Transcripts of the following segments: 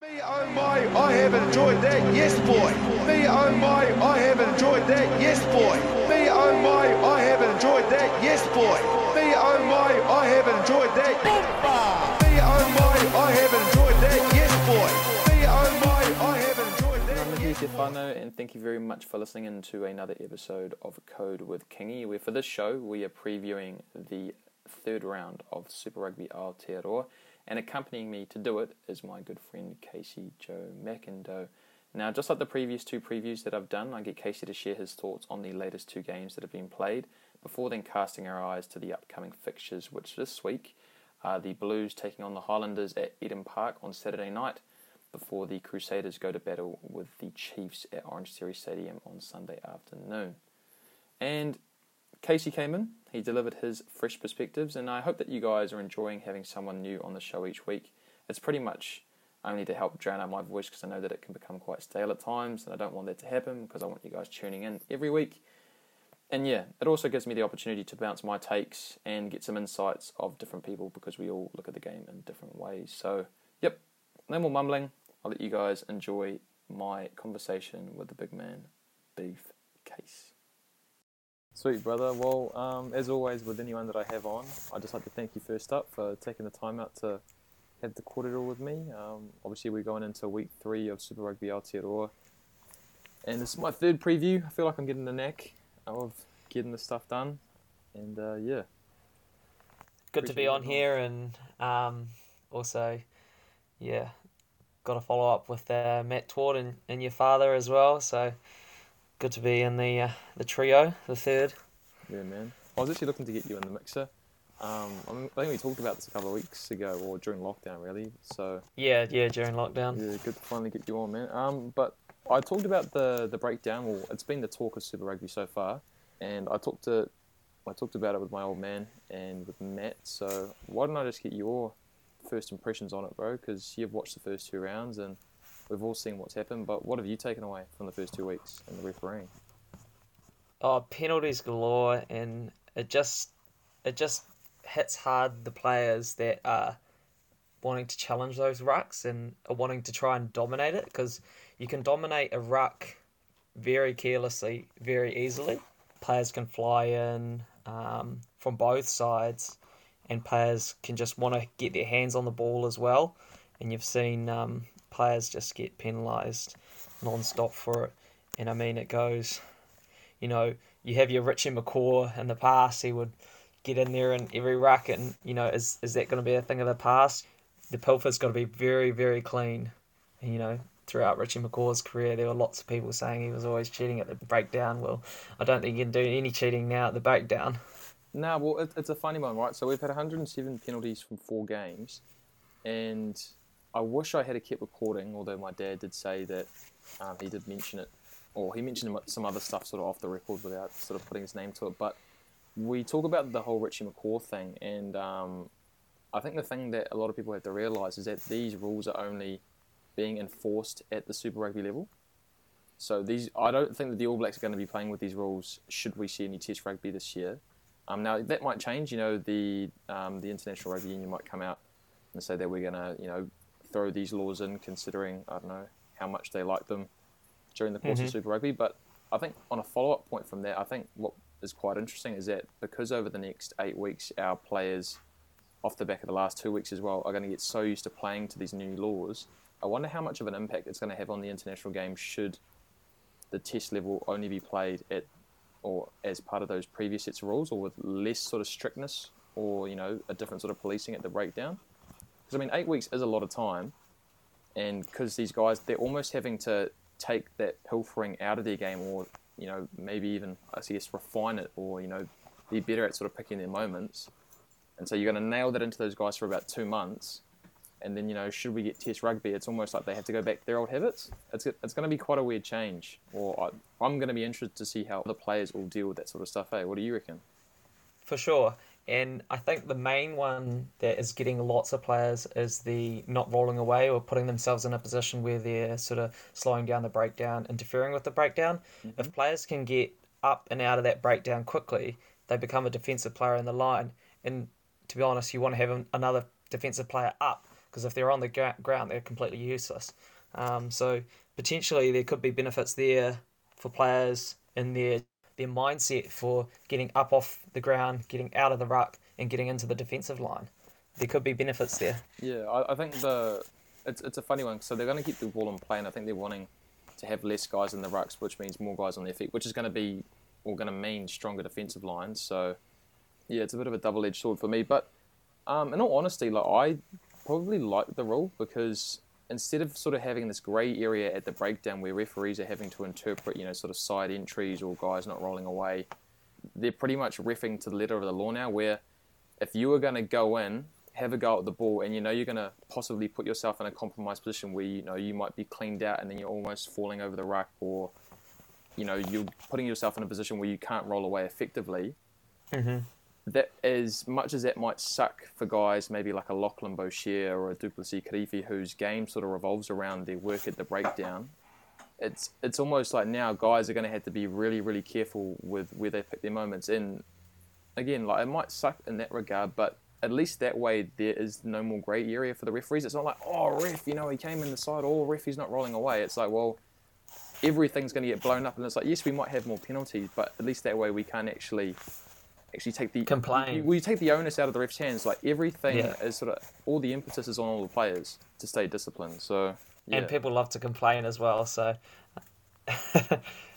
Me oh my, I have enjoyed that, yes boy. Me oh my, I have enjoyed that, yes boy. Me oh my, I have enjoyed that, yes boy. Me oh my, I have enjoyed that. Me oh my, I have enjoyed that, yes boy. Me oh my, I have enjoyed that. I'm Mihi Stefano, and thank you very much for listening in to another episode of Code with Kingy, where for this show we are previewing the third round of Super Rugby Aotearoa, and accompanying me to do it is my good friend Casey Joe McIndoe. Now, just like the previous two previews that I've done, I get Casey to share his thoughts on the latest two games that have been played, before then casting our eyes to the upcoming fixtures, which this week are the Blues taking on the Highlanders at Eden Park on Saturday night, before the Crusaders go to battle with the Chiefs at Orangetheory Stadium on Sunday afternoon. And Casey came in, he delivered his fresh perspectives, and I hope that you guys are enjoying having someone new on the show each week. It's pretty much only to help drown out my voice because I know that it can become quite stale at times, and I don't want that to happen because I want you guys tuning in every week. And yeah, it also gives me the opportunity to bounce my takes and get some insights of different people because we all look at the game in different ways. So, yep, no more mumbling. I'll let you guys enjoy my conversation with the big man, Beef Case. Sweet brother. Well, um, as always with anyone that I have on, I'd just like to thank you first up for taking the time out to have the cordial with me. Um, obviously, we're going into week three of Super Rugby Aotearoa, and this is my third preview. I feel like I'm getting the knack of getting the stuff done, and uh, yeah, good to be on coming on. here and um, also yeah got to follow up with uh, Matt Tward and, and your father as well so good to be in the uh, the trio the third yeah, man. I was actually looking to get you in the mixer. Um, I, mean, I think we talked about this a couple of weeks ago, or during lockdown, really. So yeah yeah during lockdown Yeah, good to finally get you on, man. Um, but I talked about the the breakdown. Well, it's been the talk of Super Rugby so far, and I talked to I talked about it with my old man and with Matt. So why don't I just get your first impressions on it, bro? Because you've watched the first two rounds and we've all seen what's happened. But what have you taken away from the first two weeks and the refereeing? oh penalties galore and it just it just hits hard the players that are wanting to challenge those rucks and are wanting to try and dominate it because you can dominate a ruck very carelessly very easily players can fly in um, from both sides and players can just want to get their hands on the ball as well and you've seen um, players just get penalised non-stop for it and I mean it goes you know, you have your Richie McCaw in the past, he would get in there in every ruck, and, you know, is, is that going to be a thing of the past? The Pilfer's got to be very, very clean. And, you know, throughout Richie McCaw's career, there were lots of people saying he was always cheating at the breakdown. Well, I don't think you can do any cheating now at the breakdown. No, well, it, it's a funny one, right? So we've had 107 penalties from four games, and I wish I had kept recording. Although my dad did say that um, he did mention it, or he mentioned some other stuff sort of off the record without sort of putting his name to it. But we talk about the whole Richie McCaw thing, and um, I think the thing that a lot of people have to realise is that these rules are only being enforced at the Super Rugby level. So these, I don't think that the All Blacks are going to be playing with these rules. Should we see any Test rugby this year? Um, now that might change. You know, the um, the International Rugby Union might come out and say that we're going to, you know, throw these laws in, considering I don't know how much they like them during the course of Mhm. Super Rugby. But I think on a follow up point from that, I think what is quite interesting is that because over the next eight weeks, our players, off the back of the last two weeks as well, are going to get so used to playing to these new laws. I wonder how much of an impact it's going to have on the international game should the test level only be played at or as part of those previous sets of rules or with less sort of strictness or you know a different sort of policing at the breakdown because i mean eight weeks is a lot of time and because these guys they're almost having to take that pilfering out of their game or you know maybe even i guess refine it or you know be better at sort of picking their moments. And so you're going to nail that into those guys for about two months and then you know should we get test rugby it's almost like they have to go back to their old habits. It's, it's going to be quite a weird change or I, i'm going to be interested to see how the players will deal with that sort of stuff hey what do you reckon? For sure. And I think the main one that is getting lots of players is the not rolling away or putting themselves in a position where they're sort of slowing down the breakdown, interfering with the breakdown. If players can get up and out of that breakdown quickly, they become a defensive player in the line. And to be honest, you want to have another defensive player up because because if they're on the gra- ground, they're completely useless. Um, so potentially there could be benefits there for players in their their mindset for getting up off the ground, getting out of the ruck, and getting into the defensive line. There could be benefits there. Yeah, I, I think the it's it's a funny one. So they're going to keep the ball in play, and I think they're wanting to have less guys in the rucks, which means more guys on their feet, which is going to be or going to mean stronger defensive lines. So yeah, it's a bit of a double edged sword for me. But um, in all honesty, like I probably like the rule because instead of sort of having this grey area at the breakdown where referees are having to interpret, you know, sort of side entries or guys not rolling away, they're pretty much riffing to the letter of the law now. Where if you were going to go in, have a go at the ball, and you know you're going to possibly put yourself in a compromised position where you know you might be cleaned out and then you're almost falling over the ruck, or you know you're putting yourself in a position where you can't roll away effectively. Mm-hmm. That as much as that might suck for guys, maybe like a Lachlan Boshier or a Du'Plessis Kirifi, whose game sort of revolves around their work at the breakdown. It's it's almost like now guys are going to have to be really really careful with where they pick their moments. And again, like it might suck in that regard, but at least that way there is no more grey area for the referees. It's not like oh ref, you know he came in the side, oh ref he's not rolling away. It's like well everything's going to get blown up, and it's like yes we might have more penalties, but at least that way we can't actually actually take the Complain. You, you take the onus out of the ref's hands. Like everything Yeah. is sort of all the impetus is on all the players to stay disciplined. So yeah, and people love to complain as well. So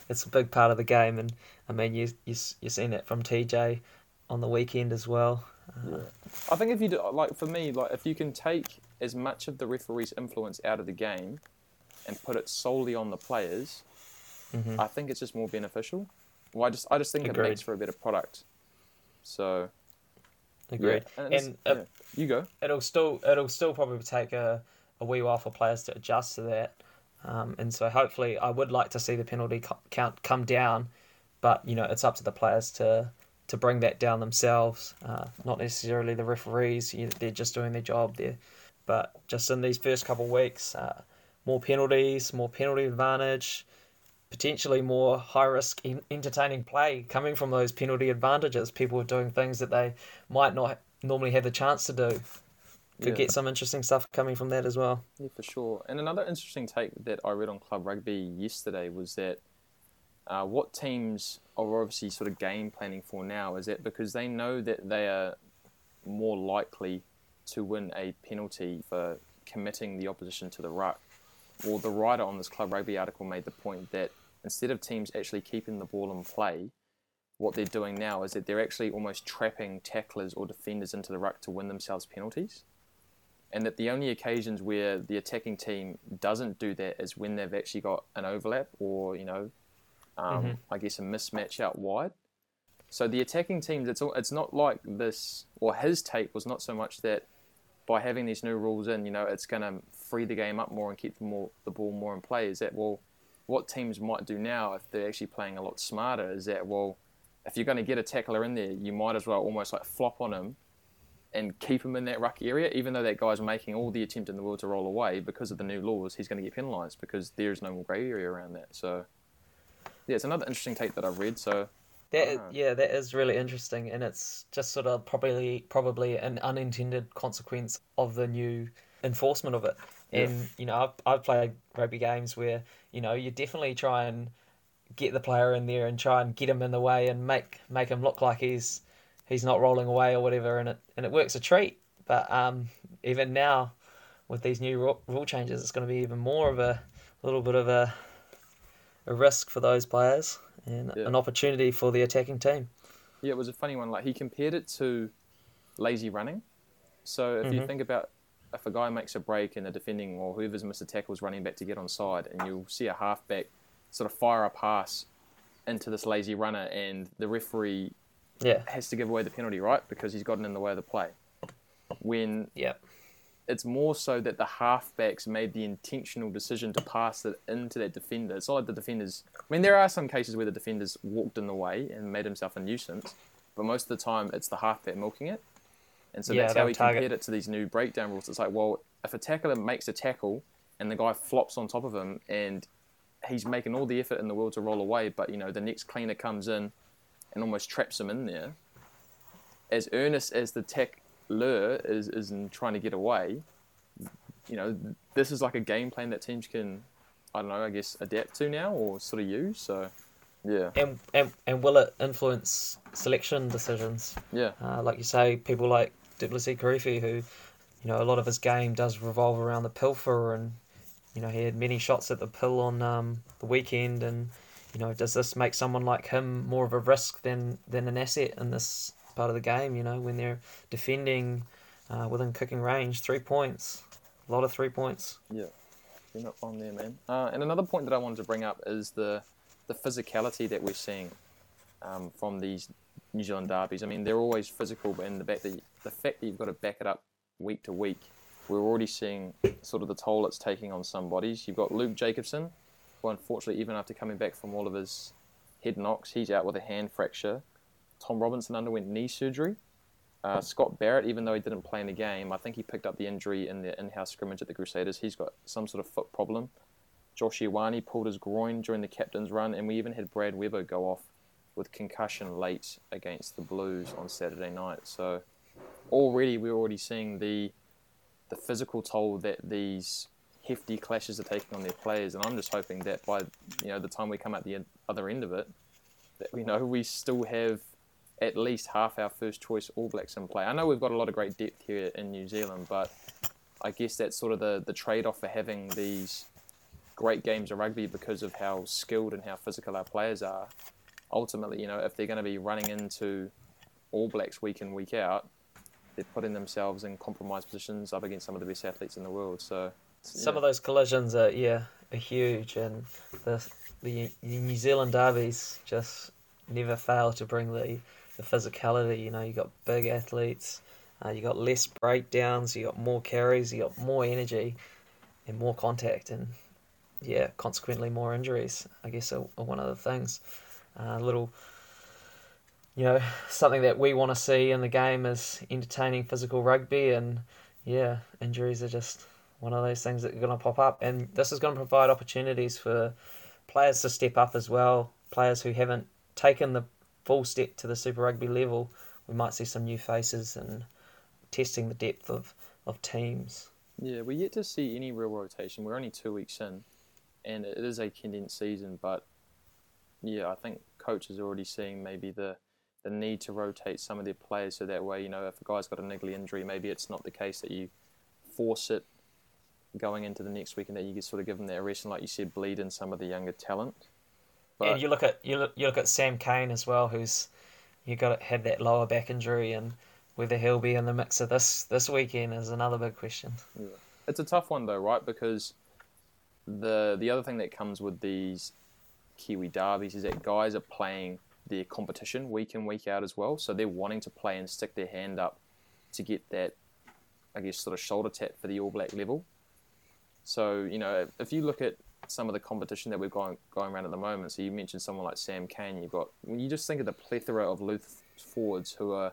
it's a big part of the game, and I mean you you you've seen it from TJ on the weekend as well. Uh, I think if you do, like for me, like if you can take as much of the referee's influence out of the game and put it solely on the players, mhm. I think it's just more beneficial. Well, I just I just think Agreed. it makes for a better product. So Agreed. yeah, and, And uh, yeah. you go. it'll still it'll still probably take a, a wee while for players to adjust to that. Um, and so hopefully, I would like to see the penalty co- count come down, but you know it's up to the players to to bring that down themselves. Uh, not necessarily the referees; you, they're just doing their job there. But just in these first couple of weeks, uh, more penalties, more penalty advantage, potentially more high risk, en- entertaining play coming from those penalty advantages. People are doing things that they might not normally have the chance to do could Yeah. get some interesting stuff coming from that as well. Yeah, for sure. And another interesting take that I read on Club Rugby yesterday was that uh, what teams are obviously sort of game planning for now is that because they know that they are more likely to win a penalty for committing the opposition to the ruck. Well, the writer on this Club Rugby article made the point that instead of teams actually keeping the ball in play, what they're doing now is that they're actually almost trapping tacklers or defenders into the ruck to win themselves penalties and that the only occasions where the attacking team doesn't do that is when they've actually got an overlap or you know, um, Mhm. I guess a mismatch out wide. So the attacking teams, it's all, it's not like this. Or his take was not so much that by having these new rules in, you know, it's going to free the game up more and keep the more the ball more in play. Is that well, what teams might do now if they're actually playing a lot smarter is that well, if you're going to get a tackler in there, you might as well almost like flop on him and keep him in that ruck area, even though that guy's making all the attempt in the world to roll away because of the new laws, he's going to get penalised because there is no more grey area around that. So, yeah, it's another interesting take that I've read. So, That is, Ah. yeah, that is really interesting, and it's just sort of probably probably an unintended consequence of the new enforcement of it. And you know, I've I've played rugby games where you know you definitely try and get the player in there and try and get him in the way and make make him look like he's he's not rolling away or whatever, and it and it works a treat. But um, even now, with these new rule changes, it's going to be even more of a little bit of a a risk for those players and Yeah. an opportunity for the attacking team. yeah, it was a funny one. Like, he compared it to lazy running. So, if you Mhm. think about if a guy makes a break and the defending or whoever's missed a tackle is running back to get on side, and you'll see a halfback sort of fire a pass into this lazy runner, and the referee Yeah, has to give away the penalty, right? Because he's gotten in the way of the play. When yeah, it's more so that the halfbacks made the intentional decision to pass it into that defender. It's not like the defenders. I mean, there are some cases where the defenders walked in the way and made himself a nuisance, but most of the time it's the halfback milking it. And so Yeah, that's how he target. compared it to these new breakdown rules. It's like, well, if a tackler makes a tackle and the guy flops on top of him and he's making all the effort in the world to roll away, but you know the next cleaner comes in and almost traps him in there. As earnest as the tackler is, is in trying to get away, you know, this is like a game plan that teams can, I don't know, I guess adapt to now or sort of use. So, yeah, And and and will it influence selection decisions? yeah, Uh, like you say, people like Du'Plessis Kirifi, who, you know, a lot of his game does revolve around the pilfer, and you know he had many shots at the pill on um, the weekend, and you know, does this make someone like him more of a risk than than an asset in this part of the game? You know, when they're defending uh, within kicking range, three points, a lot of three points. yeah. You're not wrong there, man. Uh, and another point that I wanted to bring up is the the physicality that we're seeing um, from these New Zealand derbies. I mean, they're always physical, but in the that the fact that you've got to back it up week to week, we're already seeing sort of the toll it's taking on some bodies. You've got Luke Jacobson, who unfortunately, even after coming back from all of his head knocks, he's out with a hand fracture. Tom Robinson underwent knee surgery. Uh, Scott Barrett, even though he didn't play in the game, I think he picked up the injury in the in-house scrimmage at the Crusaders. He's got some sort of foot problem. Josh Ioane pulled his groin during the captain's run, and we even had Brad Weber go off with concussion late against the Blues on Saturday night. So already we're already seeing the the physical toll that these hefty clashes are taking on their players, and I'm just hoping that by you know the time we come out the other end of it, that you know we still have at least half our first choice All Blacks in play. I know we've got a lot of great depth here in New Zealand, but I guess that's sort of the, the trade off for having these great games of rugby because of how skilled and how physical our players are. Ultimately, you know, if they're going to be running into All Blacks week in, week out, they're putting themselves in compromised positions up against some of the best athletes in the world. So, Some of those collisions are yeah are huge, and the the New Zealand derbies just never fail to bring the the physicality. You know, you got big athletes, uh, you got less breakdowns, you got more carries, you got more energy, and more contact, and yeah, consequently more injuries. I guess are, are one of the things. Uh, little, you know, something that we want to see in the game is entertaining physical rugby, and yeah, injuries are just one of those things that are going to pop up, and this is going to provide opportunities for players to step up as well. Players who haven't taken the full step to the Super Rugby level, we might see some new faces and testing the depth of, of teams. Yeah, we're yet to see any real rotation. We're only two weeks in, and it is a condensed season. But yeah, I think coaches are already seeing maybe the the need to rotate some of their players so that way, you know, if a guy's got a niggly injury, maybe it's not the case that you force it going into the next week and that you can sort of give them that rest and, like you said, bleed in some of the younger talent. But and you look at you look you look at Sam Cane as well, who's you got have that lower back injury, and whether he'll be in the mix of this this weekend is another big question. Yeah. It's a tough one though, right? Because the the other thing that comes with these Kiwi derbies is that guys are playing their competition week in week out as well, so they're wanting to play and stick their hand up to get that, I guess, sort of shoulder tap for the All Black level. So you know, if you look at some of the competition that we've going going around at the moment, so you mentioned someone like Sam Cane, you've got when you just think of the plethora of loose forwards who are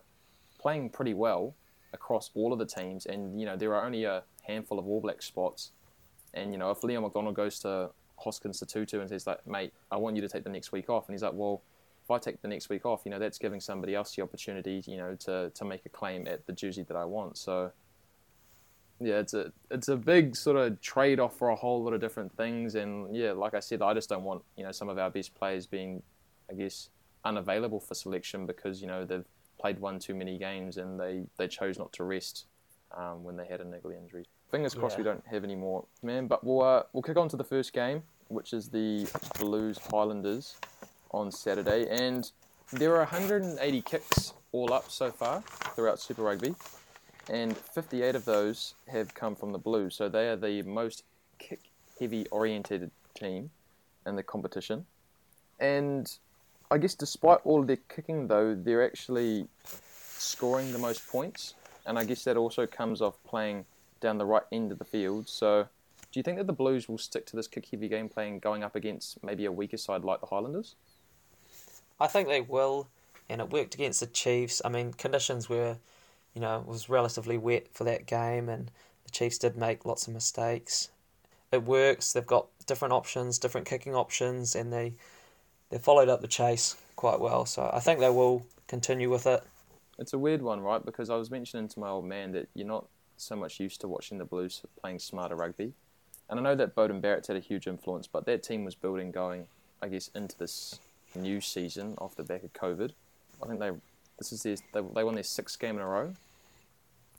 playing pretty well across all of the teams, and you know there are only a handful of All Black spots. And you know if Leon MacDonald goes to Hoskins Sotutu and says like, "Mate, I want you to take the next week off," and he's like, "Well, if I take the next week off, you know that's giving somebody else the opportunity, you know, to to make a claim at the jersey that I want." So yeah, it's a it's a big sort of trade off for a whole lot of different things, and yeah, like I said, I just don't want you know some of our best players being, I guess, unavailable for selection because you know they've played one too many games and they, they chose not to rest um, when they had a niggly injury. Fingers crossed we don't have any more, man. But we'll uh, we'll kick on to the first game, which is the Blues Highlanders on Saturday, and there are 180 kicks all up so far throughout Super Rugby, and 58 of those have come from the Blues. So they are the most kick-heavy oriented team in the competition, and I guess despite all of their kicking, though, they're actually scoring the most points, and I guess that also comes off playing down the right end of the field. So, do you think that the Blues will stick to this kick-heavy game plan going up against maybe a weaker side like the Highlanders? I think they will, and it worked against the Chiefs. I mean, conditions were, you know, was relatively wet for that game, and the Chiefs did make lots of mistakes. It works. They've got different options, different kicking options, and they they followed up the chase quite well. So I think they will continue with it. It's a weird one, right? Because I was mentioning to my old man that you're not so much used to watching the Blues playing smarter rugby. And I know that Beauden Barrett's had a huge influence, but that team was building going, I guess, into this new season off the back of COVID. I think they this is their, they, they won their sixth game in a row,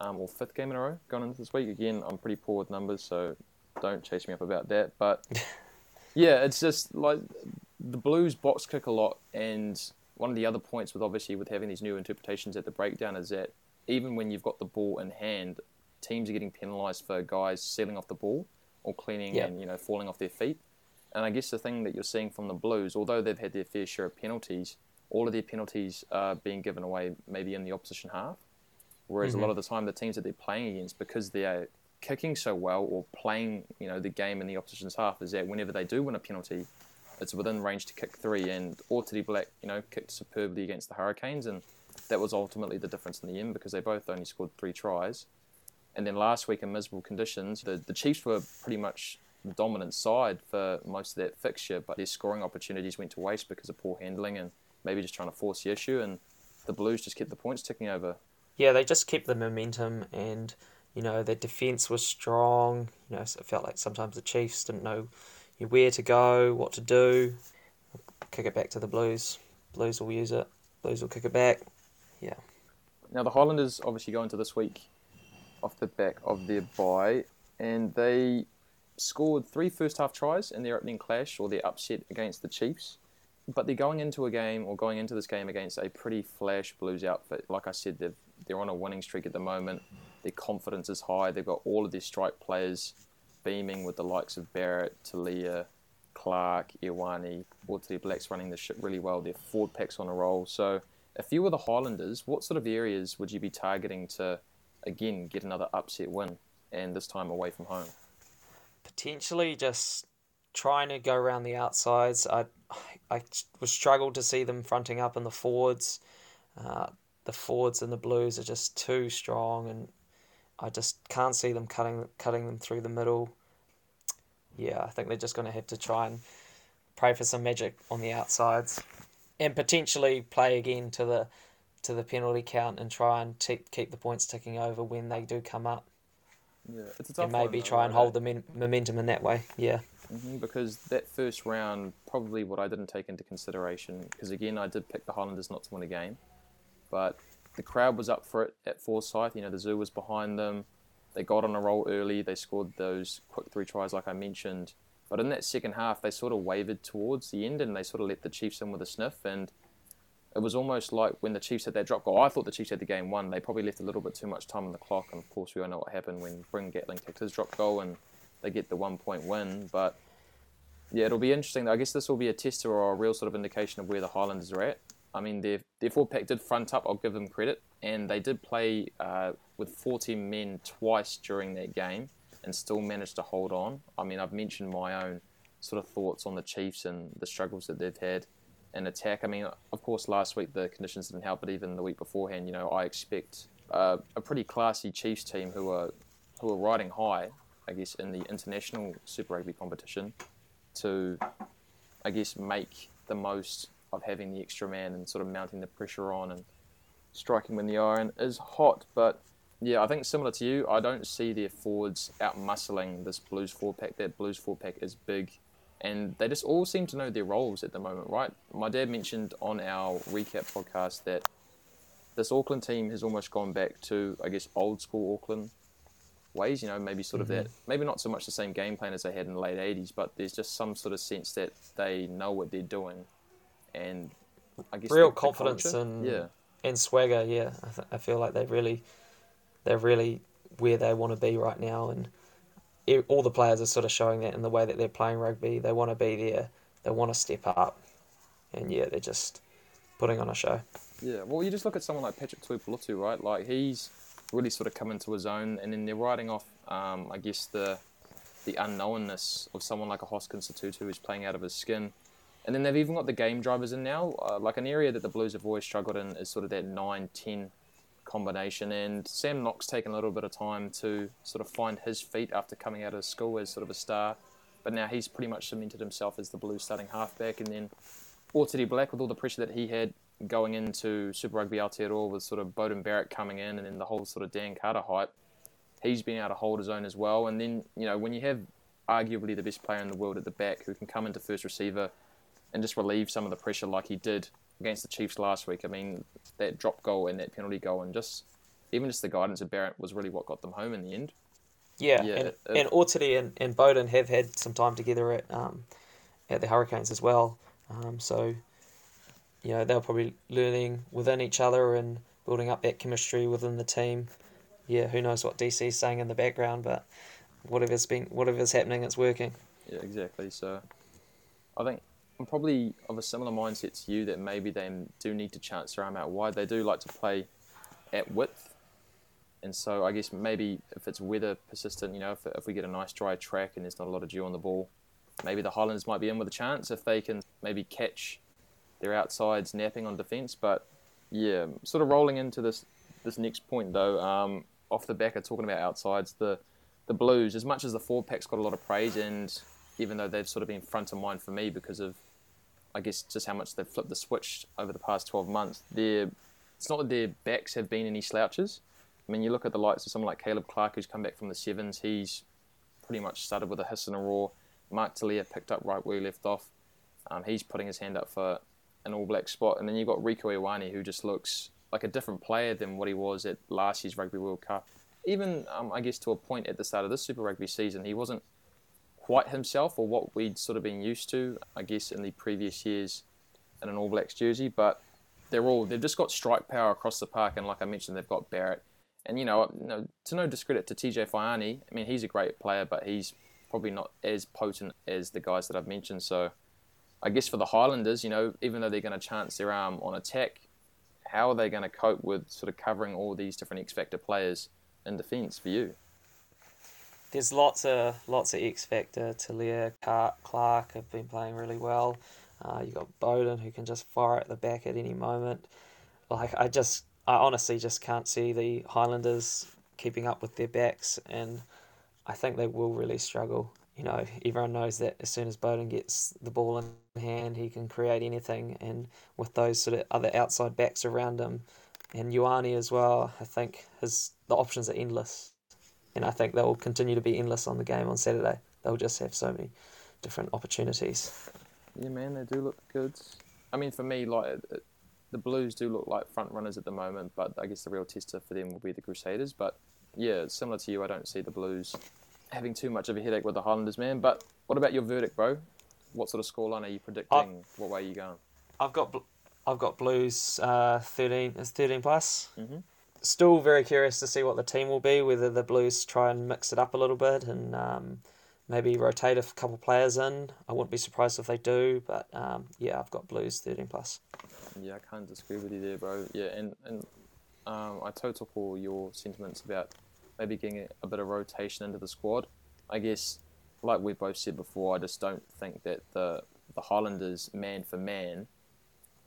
um, or fifth game in a row going into this week. Again, I'm pretty poor with numbers, so don't chase me up about that. But yeah, it's just like the Blues box kick a lot, and one of the other points with obviously with having these new interpretations at the breakdown is that even when you've got the ball in hand, teams are getting penalised for guys sealing off the ball or cleaning Yeah. and you know falling off their feet. And I guess the thing that you're seeing from the Blues, although they've had their fair share of penalties, all of their penalties are being given away maybe in the opposition half. Whereas a mm-hmm. lot of the time, the teams that they're playing against, because they are kicking so well or playing, you know, the game in the opposition's half, is that whenever they do win a penalty, it's within range to kick three. And Otere Black, you know, kicked superbly against the Hurricanes, and that was ultimately the difference in the end because they both only scored three tries. And then last week in miserable conditions, the, the Chiefs were pretty much the dominant side for most of that fixture, but their scoring opportunities went to waste because of poor handling and maybe just trying to force the issue. And the Blues just kept the points ticking over. Yeah, they just kept the momentum, and you know their defense was strong. You know, it felt like sometimes the Chiefs didn't know where to go, what to do. Kick it back to the Blues. Blues will use it. Blues will kick it back. Yeah. Now the Highlanders obviously go into this week off the back of their bye, and they scored three first half tries in their opening clash or their upset against the Chiefs. But they're going into a game or going into this game against a pretty flash Blues outfit. Like I said, they've, they're on a winning streak at the moment. Their confidence is high. They've got all of their strike players beaming with the likes of Barrett, Telea, Clarke, Ioane, Otere Black's running the ship really well. Their forward pack's on a roll. So if you were the Highlanders, what sort of areas would you be targeting to, again, get another upset win and this time away from home? potentially just trying to go around the outsides. I I was struggled to see them fronting up in the forwards. Uh, the forwards and the Blues are just too strong, and I just can't see them cutting cutting them through the middle. Yeah, I think they're just going to have to try and pray for some magic on the outsides, and potentially play again to the to the penalty count and try and t- keep the points ticking over when they do come up, Yeah, it's a tough and maybe one, though, try and right? hold the men- momentum in that way. Yeah. hmm because that first round, probably what I didn't take into consideration, because again, I did pick the Highlanders not to win a game, but the crowd was up for it at Forsyth. You know, the Zoo was behind them. They got on a roll early. They scored those quick three tries, like I mentioned. But in that second half, they sort of wavered towards the end and they sort of let the Chiefs in with a sniff. And it was almost like when the Chiefs had that drop goal, I thought the Chiefs had the game won. They probably left a little bit too much time on the clock. And of course, we all know what happened when Bryn Gatland kicked his drop goal and they get the one point win. But yeah, it'll be interesting. I guess this will be a tester or a real sort of indication of where the Highlanders are at. I mean, their their forward pack did front up. I'll give them credit, and they did play uh, with 14 men twice during that game, and still managed to hold on. I mean, I've mentioned my own sort of thoughts on the Chiefs and the struggles that they've had in attack. I mean, of course, last week the conditions didn't help, but even the week beforehand, you know, I expect uh, a pretty classy Chiefs team who are who are riding high, I guess, in the international Super Rugby competition to, I guess, make the most of having the extra man and sort of mounting the pressure on and striking when the iron is hot. But yeah, I think similar to you, I don't see their forwards out muscling this Blues four pack. That Blues four pack is big, and they just all seem to know their roles at the moment, right? My dad mentioned on our recap podcast that this Auckland team has almost gone back to, I guess, old school Auckland ways. You know, maybe sort of mm-hmm. that, maybe not so much the same game plan as they had in the late '80s, but there's just some sort of sense that they know what they're doing, and I guess real the- confidence and yeah. and swagger. Yeah, I, th- I feel like they really they're really where they want to be right now, and all the players are sort of showing that in the way that they're playing rugby. They want to be there. They want to step up, and yeah, they're just putting on a show. Yeah, well, you just look at someone like Patrick Tuipulotu, right? Like he's really sort of come into his own, and then they're riding off, um, I guess the the unknownness of someone like a Hoskins Sotutu who's playing out of his skin, and then they've even got the game drivers in now. Uh, like an area that the Blues have always struggled in is sort of that 9-10 combination, and Sam Nock taken a little bit of time to sort of find his feet after coming out of school as sort of a star, but now he's pretty much cemented himself as the Blues starting halfback, and then Otere Black with all the pressure that he had going into Super Rugby Aotearoa with sort of Beauden Barrett coming in and then the whole sort of Dan Carter hype. he's been able to hold his own as well. And then you know when you have arguably the best player in the world at the back who can come into first receiver and just relieve some of the pressure like he did against the Chiefs last week. I mean that drop goal and that penalty goal and just even just the guidance of Barrett was really what got them home in the end. Yeah, yeah and, it, and and, and Beauden have had some time together at um, at the Hurricanes as well. Um, so, you know, they're probably learning within each other and building up that chemistry within the team. Yeah, who knows what DC is saying in the background, but whatever's been whatever's happening, it's working. Yeah, exactly. So, I think I'm probably of a similar mindset to you that maybe they do need to chance their arm out wide. They do like to play at width and so I guess maybe if it's weather persistent, you know, if, if we get a nice dry track and there's not a lot of dew on the ball, maybe the Highlanders might be in with a chance if they can maybe catch their outsides napping on defence. But yeah, sort of rolling into this this next point though, um, off the back of talking about outsides, the the Blues, as much as the four pack's got a lot of praise, and even though they've sort of been front of mind for me because of, I guess, just how much they've flipped the switch over the past 12 months, it's not that their backs have been any slouches. I mean, you look at the likes of someone like Caleb Clarke, who's come back from the sevens. He's pretty much started with a hiss and a roar. Mark Telea picked up right where he left off. Um, he's putting his hand up for an All Black spot. And then you've got Rieko Ioane, who just looks like a different player than what he was at last year's Rugby World Cup. Even, um, I guess, to a point at the start of this Super Rugby season, he wasn't quite himself or what we'd sort of been used to, I guess, in the previous years in an All Blacks jersey. But they're all, they've just got strike power across the park. And like I mentioned, they've got Barrett and you know, uh, to no discredit to TJ Faiane, I mean he's a great player, but he's probably not as potent as the guys that I've mentioned. So, I guess for the Highlanders, you know, even though they're going to chance their arm on attack, how are they going to cope with sort of covering all these different X factor players in defence for you? There's lots of lots of X factor. Telea, Clarke have been playing really well. Uh, you got Beauden who can just fire at the back at any moment. Like I just I honestly just can't see the Highlanders keeping up with their backs, and I think they will really struggle. You know, everyone knows that as soon as Beauden gets the ball in hand, he can create anything, and with those sort of other outside backs around him, and Ioane as well, I think his the options are endless, and I think they will continue to be endless on the game on Saturday. They'll just have so many different opportunities. Yeah, man, they do look good. I mean, for me, like the Blues do look like front runners at the moment, but I guess the real tester for them will be the Crusaders. But yeah, similar to you, I don't see the Blues having too much of a headache with the Highlanders, man. But what about your verdict, bro? What sort of scoreline are you predicting? I, what way are you going? I've got I've got Blues uh, thirteen is thirteen plus. Mm-hmm. Still very curious to see what the team will be. Whether the Blues try and mix it up a little bit and um, maybe rotate a couple players in. I wouldn't be surprised if they do, but um, yeah, I've got Blues thirteen plus. Yeah, I can't disagree with you there, bro. Yeah, and and um, I total call your sentiments about maybe getting a, a bit of rotation into the squad. I guess, like we've both said before, I just don't think that the the Highlanders, man for man,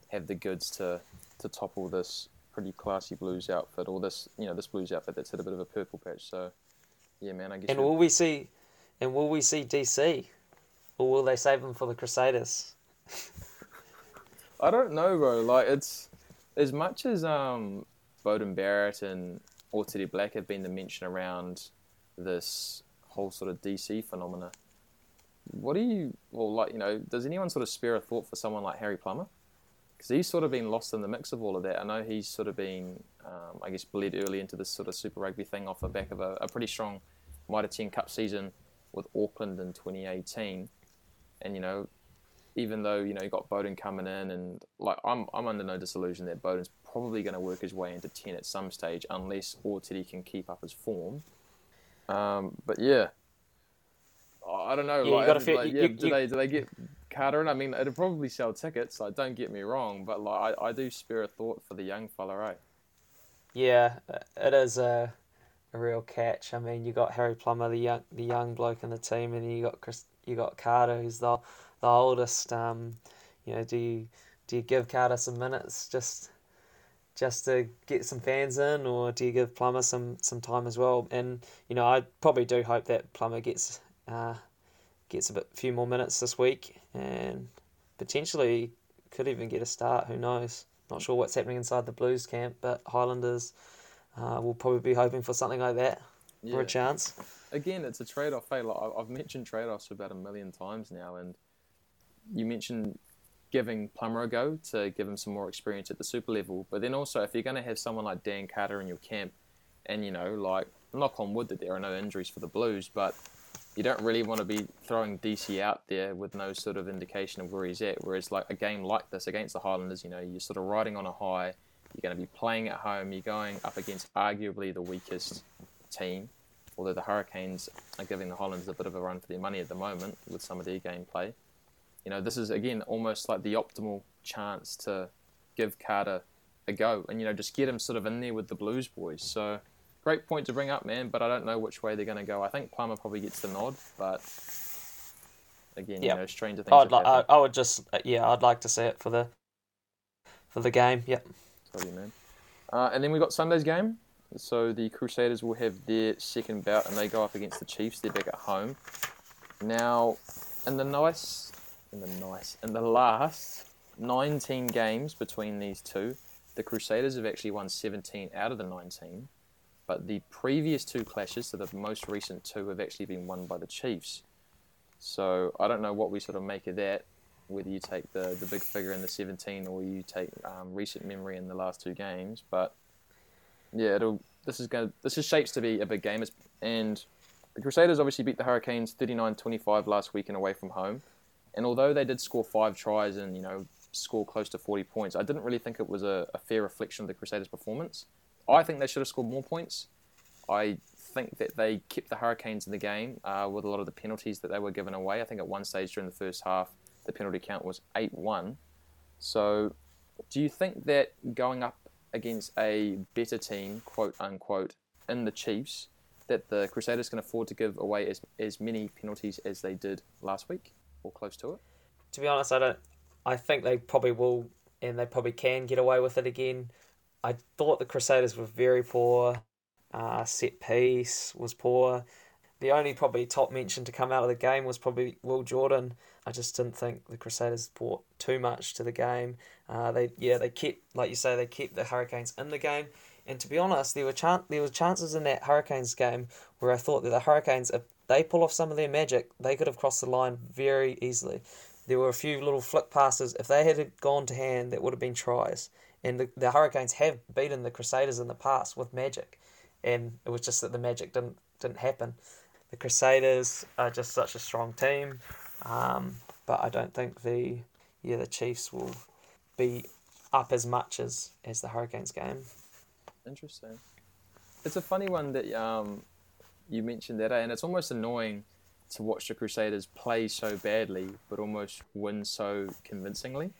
have the goods to to topple this pretty classy Blues outfit, or this you know this Blues outfit that's had a bit of a purple patch. So, yeah, man, I guess. And will we see, and will we see DC, or will they save them for the Crusaders? I don't know, bro. Like it's as much as um Beauden Barrett and Otere Black have been the mention around this whole sort of DC phenomena. What do you, well, like, you know, does anyone sort of spare a thought for someone like Harry Plummer? Because he's sort of been lost in the mix of all of that. I know he's sort of been, um, I guess, bled early into this sort of Super Rugby thing off the back of a, a pretty strong Mitre 10 Cup season with Auckland in 2018. And, you know, even though you know you got Beauden coming in, and like I'm I'm under no disillusion that Beauden's probably going to work his way into ten at some stage, unless Otere can keep up his form. Um, but yeah, I don't know. Yeah, like, feel, like, yeah, you, do they do they get Carter? I mean, it'll probably sell tickets. Like, don't get me wrong, but like I, I do spare a thought for the young fella, right? Yeah, it is a, a real catch. I mean, you got Harry Plummer, the young the young bloke in the team, and you got Chris, you got Carter, who's the the oldest. Um, you know, do you do you give Carter some minutes just just to get some fans in, or do you give Plummer some some time as well? And you know, I probably do hope that Plummer gets uh, gets a bit few more minutes this week, and potentially could even get a start. Who knows? Not sure what's happening inside the Blues camp, but Highlanders uh, will probably be hoping for something like that. for a chance. Again, it's a trade off. Hey, like, I've mentioned trade offs about a million times now, and you mentioned giving Plummer a go to give him some more experience at the super level. But then also, if you're going to have someone like Dan Carter in your camp, and you know, like knock on wood that there are no injuries for the Blues, but you don't really want to be throwing DC out there with no sort of indication of where he's at. Whereas like a game like this against the Highlanders, you know, you're sort of riding on a high. You're going to be playing at home. You're going up against arguably the weakest team. Although the Hurricanes are giving the Highlanders a bit of a run for their money at the moment with some of their gameplay. You know, this is again almost like the optimal chance to give Carter a go and you know just get him sort of in there with the Blues boys. So great point to bring up, man. But I don't know which way they're going to go. I think Plummer probably gets the nod, but again, Yeah. you know, stranger things. I'd like. I. I would just. uh, Yeah, I'd like to see it for the for the game. Yep. Totally, man. Uh, and then we got Sunday's game. So the Crusaders will have their second bout, and they go up against the Chiefs. They're back at home. Now, in the nice, in the nice, in the last 19 games between these two, the Crusaders have actually won 17 out of the 19. But the previous two clashes, so the most recent two, have actually been won by the Chiefs. So I don't know what we sort of make of that whether you take the, the big figure in the 17 or you take um, recent memory in the last two games. But yeah, it'll this is going this is shapes to be a big game. And the Crusaders obviously beat the Hurricanes 39-25 last week and away from home. And although they did score five tries and you know score close to 40 points, I didn't really think it was a, a fair reflection of the Crusaders' performance. I think they should have scored more points. I think that they kept the Hurricanes in the game uh, with a lot of the penalties that they were given away. I think at one stage during the first half, the penalty count was 8 1. So, do you think that going up against a better team, quote unquote, in the Chiefs, that the Crusaders can afford to give away as, as many penalties as they did last week or close to it? To be honest, I don't. I think they probably will, and they probably can get away with it again. I thought the Crusaders were very poor. Uh, set piece was poor. The only probably top mention to come out of the game was probably Will Jordan. I just didn't think the Crusaders brought too much to the game. Uh, they yeah they kept like you say they kept the Hurricanes in the game. And to be honest, there were chan- there were chances in that Hurricanes game where I thought that the Hurricanes, if they pull off some of their magic, they could have crossed the line very easily. There were a few little flick passes. If they had gone to hand, that would have been tries. And the, the Hurricanes have beaten the Crusaders in the past with magic, and it was just that the magic didn't didn't happen. The Crusaders are just such a strong team, um, but I don't think the yeah the Chiefs will be up as much as as the Hurricanes game. Interesting. It's a funny one that um, you mentioned that, eh? and it's almost annoying to watch the Crusaders play so badly, but almost win so convincingly.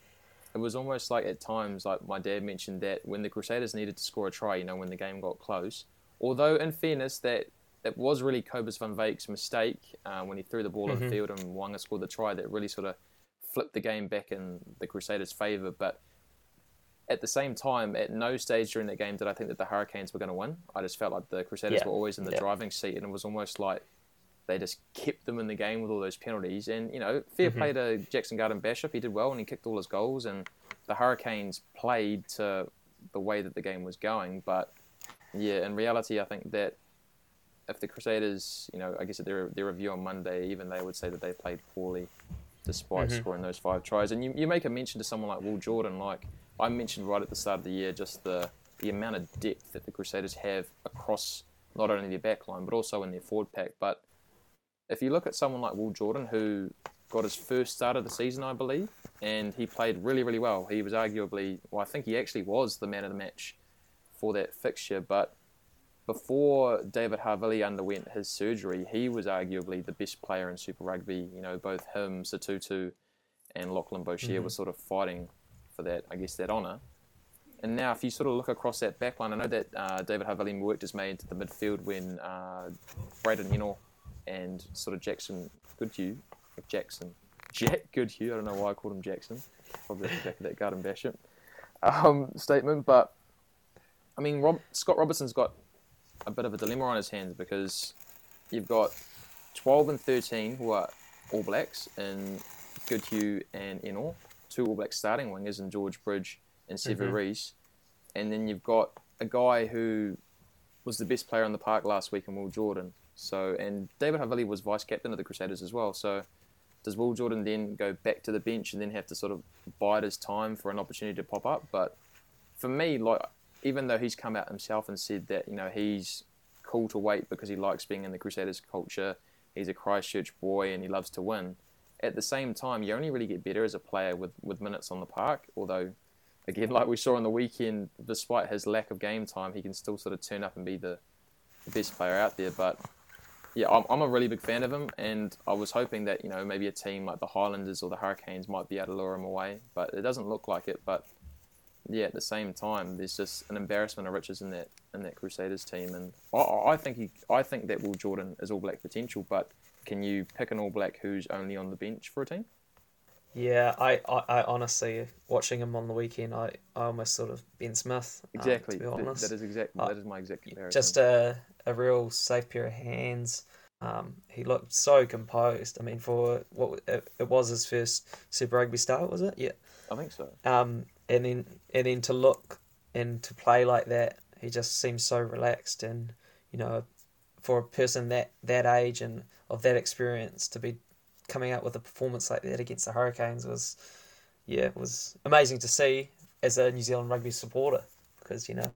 It was almost like at times, like my dad mentioned that when the Crusaders needed to score a try, you know, when the game got close. Although, in fairness, that it was really Kobus van Wyk's mistake uh, when he threw the ball in the field and Wanga scored the try that really sort of flipped the game back in the Crusaders' favour. But at the same time, at no stage during that game did I think that the Hurricanes were going to win. I just felt like the Crusaders Yeah. were always in the Yeah. driving seat, and it was almost like they just kept them in the game with all those penalties. And you know, fair Mm-hmm. play to Jackson Garden Bishop, he did well and he kicked all his goals. And the Hurricanes played to the way that the game was going. But yeah, in reality, I think that if the Crusaders, you know, I guess at their their review on Monday, even they would say that they played poorly despite Mm-hmm. scoring those five tries. And you, you make a mention to someone like Will Jordan, like I mentioned right at the start of the year, just the the amount of depth that the Crusaders have across not only their back line but also in their forward pack. But if you look at someone like Will Jordan, who got his first start of the season, I believe, and he played really, really well. He was arguably, well, I think he actually was the man of the match for that fixture. But before David Havili underwent his surgery, he was arguably the best player in Super Rugby. You know, both him, Sotutu, and Lachlan Boshier were sort of fighting for that, I guess, that honour. And now, if you sort of look across that backline, I know that uh, David Havili worked his way into the midfield when uh, Braydon Ennor and sort of Jackson Goodhue, Jackson, Jack Goodhue, I don't know why I called him Jackson, probably back of that Garden Bishop um, statement, but I mean, Rob, Scott Robertson's got a bit of a dilemma on his hands because you've got 12 and 13 who are All Blacks in Goodhue and Ennor, two All Black starting wingers in George Bridge and Sevu Reece, and then you've got a guy who was the best player on the park last week in Will Jordan. So and David Havili was vice captain of the Crusaders as well. So does Will Jordan then go back to the bench and then have to sort of bide his time for an opportunity to pop up? But for me, like even though he's come out himself and said that you know he's cool to wait because he likes being in the Crusaders culture, he's a Christchurch boy and he loves to win. At the same time, you only really get better as a player with, with minutes on the park. Although, again, like we saw on the weekend, despite his lack of game time, he can still sort of turn up and be the, the best player out there. But yeah, I'm, I'm a really big fan of him, and I was hoping that you know maybe a team like the Highlanders or the Hurricanes might be able to lure him away, but it doesn't look like it. But yeah, at the same time, there's just an embarrassment of riches in that in that Crusaders team, and I, I think he, I think that Will Jordan is All Black potential, but can you pick an All Black who's only on the bench for a team? Yeah, I, I, I honestly watching him on the weekend, I, I almost sort of Ben Smith. um, Exactly. to be Th- honest, that is exactly Uh, that is my exact comparison. just a a real safe pair of hands. Um, he looked so composed. I mean, for what it, it was his first Super Rugby start, was it? Yeah. I think so. Um, and then and then to look and to play like that, he just seems so relaxed. And you know, for a person that that age and of that experience to be coming out with a performance like that against the Hurricanes was, yeah, it was amazing to see as a New Zealand rugby supporter because you know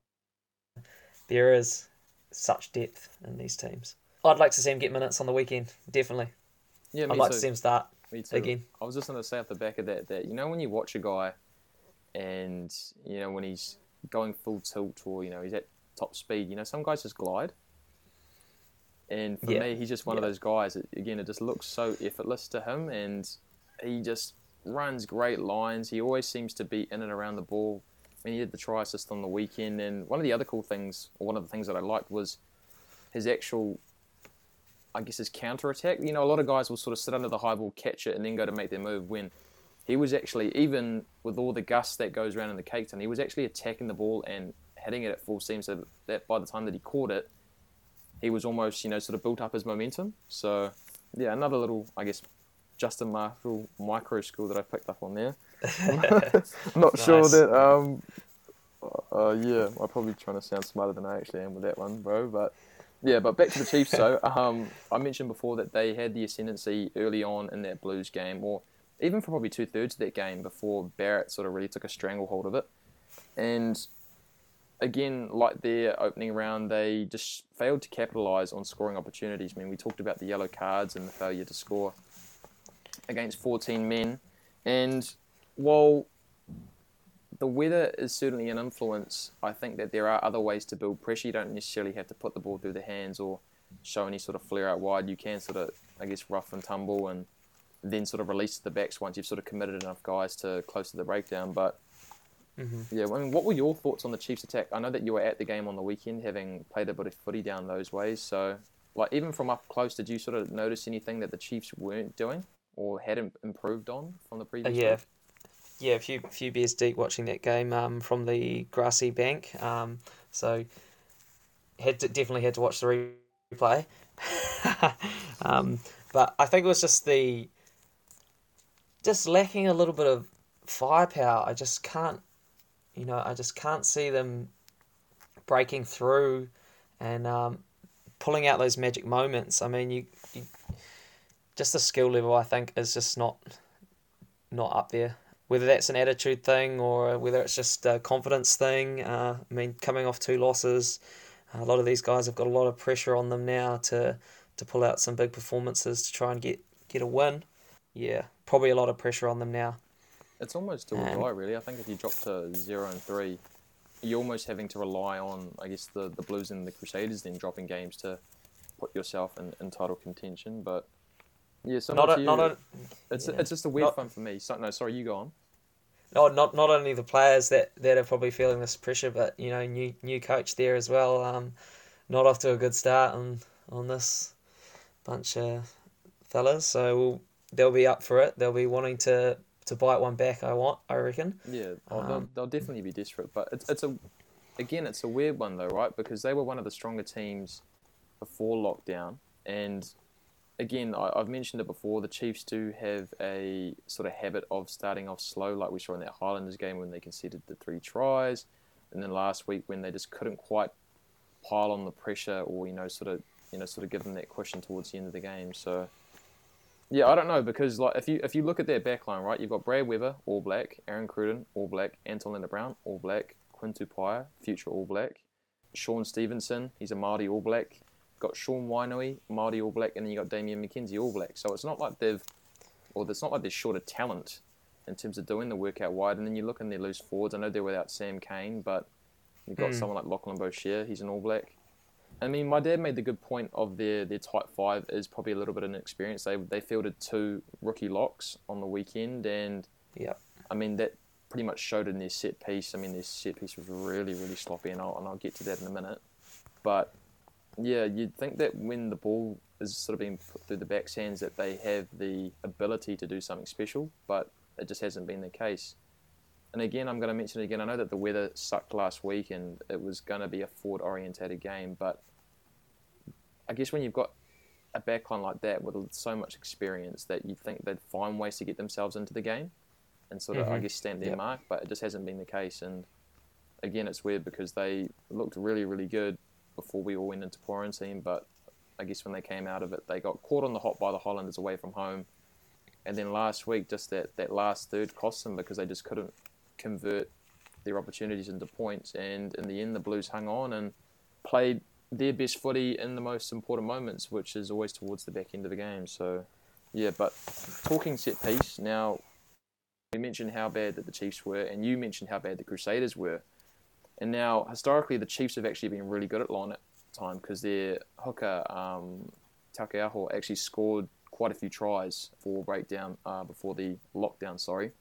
there is such depth in these teams. I'd like to see him get minutes on the weekend, definitely. Yeah, I'd like too. to see him start Me too. again. I was just going to say off the back of that that you know when you watch a guy, and you know when he's going full tilt or you know he's at top speed, you know some guys just glide. And for Yeah. me, he's just one of those guys. That, again, it just looks so effortless to him, and he just runs great lines. He always seems to be in and around the ball. Mean, he did the try assist on the weekend, and one of the other cool things, or one of the things that I liked was his actual I guess his counter attack. You know, a lot of guys will sort of sit under the high ball, catch it, and then go to make their move. When he was actually, even with all the gust that goes around in the Cape Town, he was actually attacking the ball and hitting it at full steam. So that by the time that he caught it, he was almost, you know, sort of built up his momentum. So yeah, another little, I guess, Justin Marshall micro school that I picked up on there. I'm not sure that. Um, uh, yeah, I'm probably trying to sound smarter than I actually am with that one, bro. But yeah, but back to the Chiefs. So um, I mentioned before that they had the ascendancy early on in that Blues game, or even for probably two thirds of that game before Barrett sort of really took a stranglehold of it. And again, like their opening round, they just failed to capitalise on scoring opportunities. I mean, we talked about the yellow cards and the failure to score against 14 men. And while the weather is certainly an influence, I think that there are other ways to build pressure. You don't necessarily have to put the ball through the hands or show any sort of flare out wide. You can sort of, I guess, rough and tumble and then sort of release the backs once you've sort of committed enough guys to close to the breakdown. But Mm-hmm. yeah, I mean, what were your thoughts on the Chiefs' attack? I know that you were at the game on the weekend, having played a bit of footy down those ways. So, like, even from up close, did you sort of notice anything that the Chiefs weren't doing or hadn't improved on from the Uh, previous? yeah, week? yeah, a few few beers deep watching that game um, from the grassy bank. Um, so had to, definitely had to watch the replay. um, but I think it was just the just lacking a little bit of firepower. I just can't, you know, I just can't see them breaking through and um, pulling out those magic moments. I mean, you just the skill level I think is just not not up there. Whether that's an attitude thing or whether it's just a confidence thing. Uh, I mean, coming off two losses, a lot of these guys have got a lot of pressure on them now to to pull out some big performances to try and get get a win. Yeah, probably a lot of pressure on them now. It's almost do or Um, die, really. I think if you drop to zero and three, you're almost having to rely on, I guess, the, the Blues and the Crusaders then dropping games to put yourself in, in title contention. But yeah, so Not a, not a, it's, yeah. it's just a weird Not- one for me. So, no, sorry, you go on. no, not not only the players that, that are probably feeling this pressure, but you know, new new coach there as well. Um, not off to a good start on on this bunch of fellas, so we'll, they'll be up for it. They'll be wanting to to bite one back. I want, I reckon. Yeah, oh, they'll, Um, they'll definitely be desperate. But it's, it's a, again, it's a weird one though, right? Because they were one of the stronger teams before lockdown, and again, I, I've mentioned it before. The Chiefs do have a sort of habit of starting off slow, like we saw in that Highlanders game when they conceded the three tries, and then last week when they just couldn't quite pile on the pressure or you know sort of you know sort of give them that cushion towards the end of the game. So yeah, I don't know because like if you if you look at their backline, right, you've got Brad Weber, All Black, Aaron Cruden, All Black, Anton Lienert-Brown, All Black, Quinn Tupaea, future All Black, Shaun Stevenson, he's a Māori All Black, got Sean Wainui, Māori All Black, and then you got Damian McKenzie All Black. So it's not like they've or it's not like they're short of talent in terms of doing the work out wide. And then you look in their loose forwards. I know they're without Sam Cane, but you've got Mm. someone like Lachlan Boshier. He's an All Black. I mean, my dad made the good point of their their tight five is probably a little bit inexperienced. They they fielded two rookie locks on the weekend, and yeah, I mean that pretty much showed in their set piece. I mean, their set piece was really really sloppy, and I'll and I'll get to that in a minute. But yeah, you'd think that when the ball is sort of being put through the back's hands, that they have the ability to do something special, but it just hasn't been the case. And again, I'm going to mention it again. I know that the weather sucked last week, and it was going to be a forward-orientated game, but I guess when you've got a backline like that with so much experience, that you'd think they'd find ways to get themselves into the game and sort of, I Mhm. guess, stamp their Yep. mark. But it just hasn't been the case. And again, it's weird because they looked really, really good before we all went into quarantine, but I guess when they came out of it, they got caught on the hop by the Highlanders away from home. And then last week, just that, that last third cost them because they just couldn't convert their opportunities into points. And in the end, the Blues hung on and played their best footy in the most important moments, which is always towards the back end of the game. So, yeah, but talking set piece, now we mentioned how bad that the Chiefs were, and you mentioned how bad the Crusaders were. And now, historically, the Chiefs have actually been really good at line at time because their hooker, um, Taukei'aho, actually scored quite a few tries for breakdown uh, before the lockdown, sorry.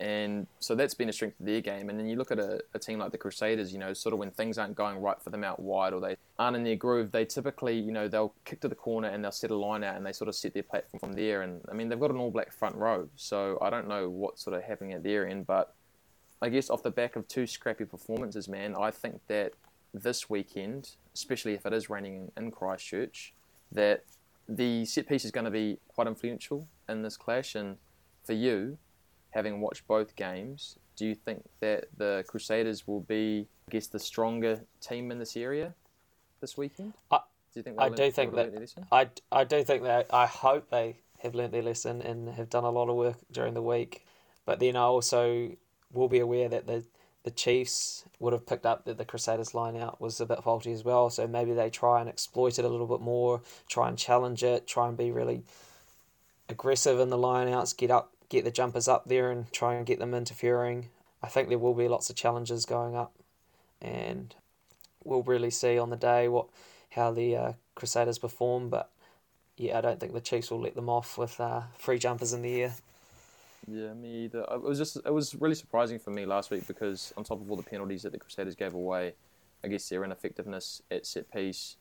And so that's been a strength of their game. And then you look at a, a team like the Crusaders, you know, sort of when things aren't going right for them out wide or they aren't in their groove, they typically, you know, they'll kick to the corner and they'll set a line out and they sort of set their platform from there. And I mean, they've got an all black front row. So I don't know what's sort of happening at their end, but I guess off the back of two scrappy performances, man, I think that this weekend, especially if it is raining in Christchurch, that the set piece is going to be quite influential in this clash. And for you, having watched both games, do you think that the Crusaders will be, I guess, the stronger team in this area this weekend? I- do you think I do learn- think that- their? I, I do think that I hope they have learnt their lesson and have done a lot of work during the week. But then I also will be aware that the the Chiefs would have picked up that the Crusaders line out was a bit faulty as well. So maybe they try and exploit it a little bit more, try and challenge it, try and be really aggressive in the line outs, get up get the jumpers up there and try and get them interfering. I think there will be lots of challenges going up and we'll really see on the day what how the uh, Crusaders perform. But yeah, I don't think the Chiefs will let them off with uh, free jumpers in the air. Yeah, me either. It was just it was really surprising for me last week because on top of all the penalties that the Crusaders gave away, I guess their ineffectiveness at set piece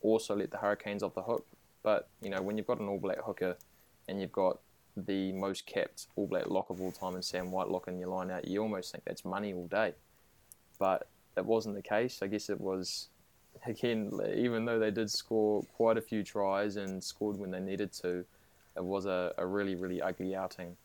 also let the Hurricanes off the hook. But you know when you've got an All Black hooker and you've got the most capped All Black lock of all time and Sam Whitelock in your line out, you almost think that's money all day. But that wasn't the case. I guess it was again, even though they did score quite a few tries and scored when they needed to, it was a, a really really ugly outing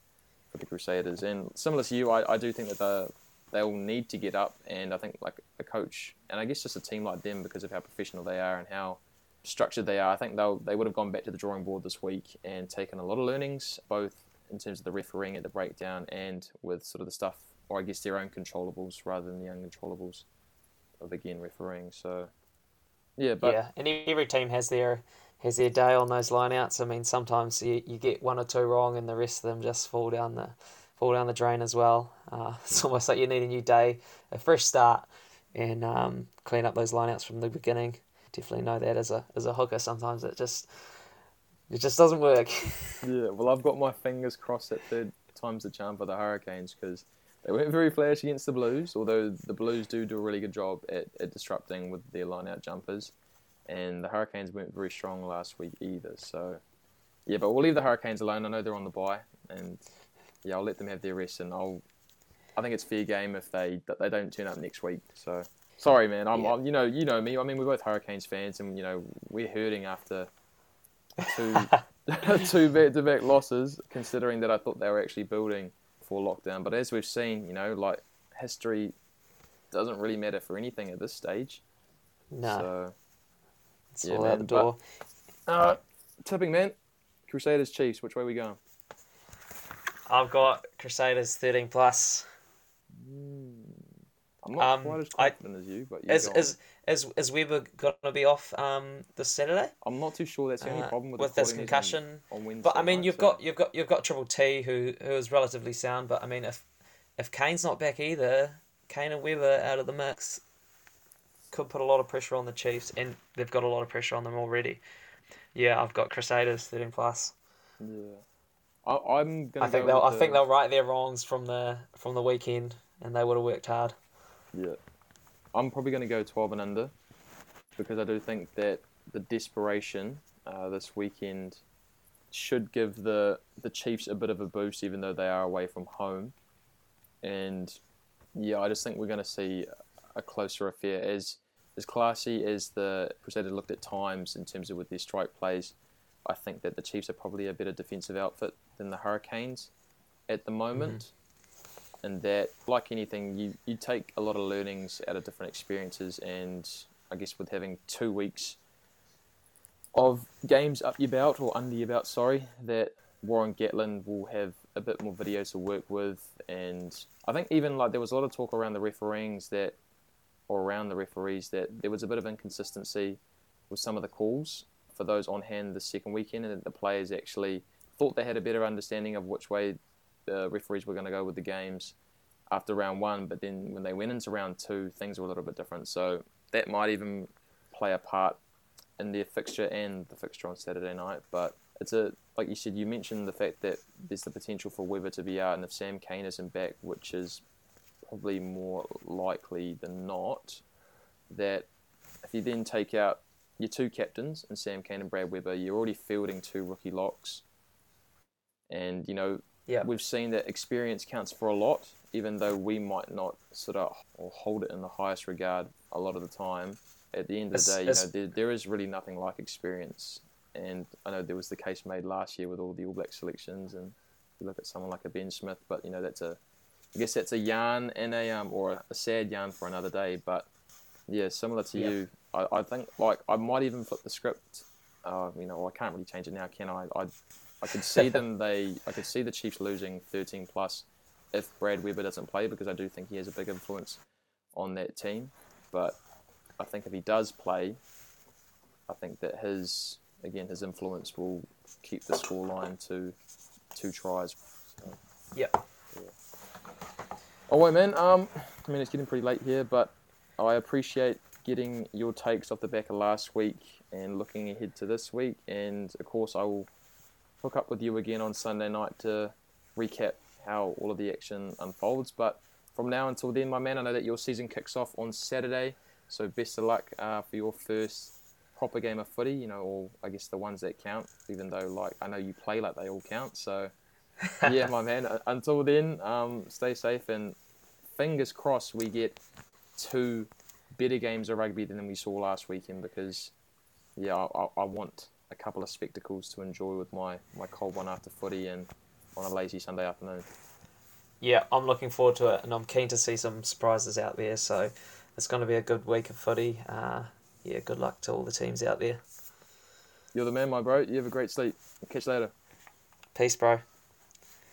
for the Crusaders. And similar to you, I, I do think that the, they'll need to get up. And I think like a coach, and I guess just a team like them, because of how professional they are and how structured they are, I think they'll they would have gone back to the drawing board this week and taken a lot of learnings, both in terms of the refereeing at the breakdown and with sort of the stuff, or I guess their own controllables rather than the uncontrollables of again refereeing. So yeah, but yeah, and every team has their has their day on those lineouts. I mean, sometimes you, you get one or two wrong, and the rest of them just fall down the fall down the drain as well. Uh, it's almost like you need a new day, a fresh start, and um, clean up those lineouts from the beginning. Definitely know that as a as a hooker, sometimes it just it just doesn't work. Yeah, well, I've got my fingers crossed that third time's the charm for the Hurricanes because they weren't very flash against the Blues, although the Blues do do a really good job at, at disrupting with their line out jumpers. And the Hurricanes weren't very strong last week either. So, yeah, but we'll leave the Hurricanes alone. I know they're on the bye, and yeah, I'll let them have their rest. And I'll, I think it's fair game if they they don't turn up next week. So, sorry, man. I'm, Yeah. I'm you know you know me. I mean, we're both Hurricanes fans, and you know we're hurting after two two back-to-back losses, considering that I thought they were actually building for lockdown. But as we've seen, you know, like history doesn't really matter for anything at this stage. No, So, it's yeah, all man, out the door. uh, tipping man, Crusaders Chiefs. Which way we going? I've got Crusaders thirteen plus. I'm not Um, quite as I- confident as you, but you Is is is is Weber gonna be off um this Saturday? I'm not too sure. That's the only uh, problem with, with this concussion. On, on Wednesday. But I mean, night, you've so- got you've got you've got Triple T who who is relatively sound. But I mean, if if Cane's not back either, Cane and Weber out of the mix could put a lot of pressure on the Chiefs, and they've got a lot of pressure on them already. Yeah, I've got Crusaders thirteen plus. Yeah. I, I'm gonna. I think they'll I with think they'll right their wrongs from the from the weekend, and they would have worked hard. Yeah. I'm probably going to go 12 and under because I do think that the desperation uh, this weekend should give the the Chiefs a bit of a boost, even though they are away from home. And yeah, I just think we're going to see a closer affair. As as classy as the Crusaders looked at times in terms of with their strike plays, I think that the Chiefs are probably a better defensive outfit than the Hurricanes at the moment. Mm-hmm. And that like anything you, you take a lot of learnings out of different experiences and i guess with having two weeks of games up your belt or under your belt sorry that Warren Gatland will have a bit more videos to work with. And i think even like there was a lot of talk around the refereeings that or around the referees that there was a bit of inconsistency with some of the calls for those on hand the second weekend and that the players actually thought they had a better understanding of which way the referees were going to go with the games after round one, but then when they went into round two, things were a little bit different. So that might even play a part in their fixture and the fixture on Saturday night. But it's a like you said, you mentioned the fact that there's the potential for Weber to be out, and if Sam Cane isn't back, which is probably more likely than not, that if you then take out your two captains and Sam Cane and Brad Weber, you're already fielding two rookie locks. And you know, Yeah. we've seen that experience counts for a lot, even though we might not sort of or hold it in the highest regard a lot of the time. At the end of the day, you know, there, there is really nothing like experience. And I know there was the case made last year with all the All Black selections, and you look at someone like a Ben Smith, but you know that's a, I guess that's a yarn and a um or a sad yarn for another day. But yeah, similar to Yeah. you, I, I think like I might even flip the script. Uh, you know, well, I can't really change it now, can I? I I could see them. They I could see the Chiefs losing 13 plus if Brad Weber doesn't play because I do think he has a big influence on that team. But I think if he does play, I think that his again his influence will keep the scoreline to two tries. So. Yep. Oh wait, man. Um, I mean it's getting pretty late here, but I appreciate getting your takes off the back of last week and looking ahead to this week. And of course, I will hook up with you again on Sunday night to recap how all of the action unfolds. But from now until then, my man, I know that your season kicks off on Saturday, so best of luck uh, for your first proper game of footy. You know, or I guess the ones that count. Even though, like, I know you play like they all count. So yeah, my man. Until then, um, stay safe and fingers crossed we get two better games of rugby than we saw last weekend because yeah, I, I- I want a couple of spectacles to enjoy with my, my cold one after footy and on a lazy Sunday afternoon. Yeah, I'm looking forward to it, and I'm keen to see some surprises out there. So it's going to be a good week of footy. Uh, yeah, good luck to all the teams out there. You're the man, my bro. You have a great sleep. Catch you later. Peace, bro.